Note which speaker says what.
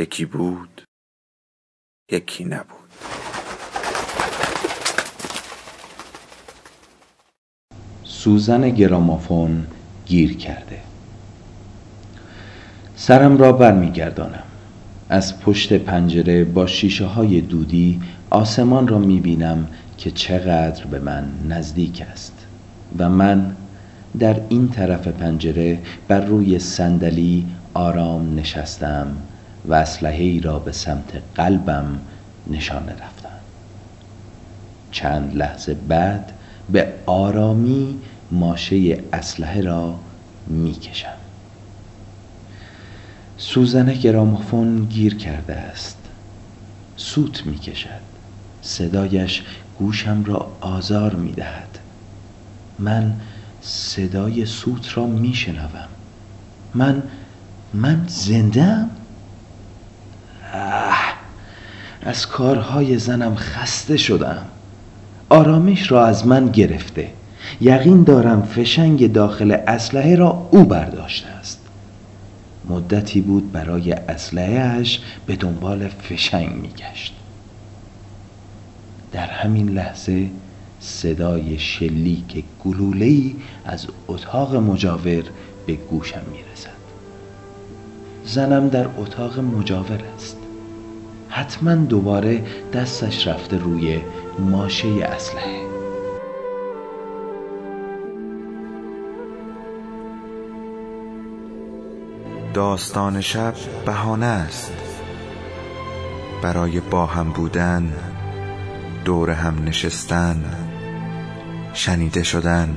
Speaker 1: یکی بود یکی نبود.
Speaker 2: سوزن گرامافون گیر کرده. سرم را برمیگردانم. از پشت پنجره با شیشه های دودی آسمان را می بینم که چقدر به من نزدیک است. و من در این طرف پنجره بر روی صندلی آرام نشستم و اسلحه ای را به سمت قلبم نشانه رفتم چند لحظه بعد به آرامی ماشه اسلحه را می‌کشم. سوزن گرامافون گیر کرده است. سوت می‌کشد. صدایش گوشم را آزار می‌دهد. من صدای سوت را میشنوم. من من زنده از کارهای زنم خسته شدم. آرامش را از من گرفته. یقین دارم فشنگ داخل اسلحه را او برداشته است. مدتی بود برای اسلحهاش به دنبال فشنگ میگشت. در همین لحظه صدای شلیک گلوله‌ای از اتاق مجاور به گوشم می‌رسد. زنم در اتاق مجاور است. حتما دوباره دستش رفته روی ماشه اسلحه.
Speaker 1: داستان شب بهانه است. برای با هم بودن دور هم نشستن شنیده شدن.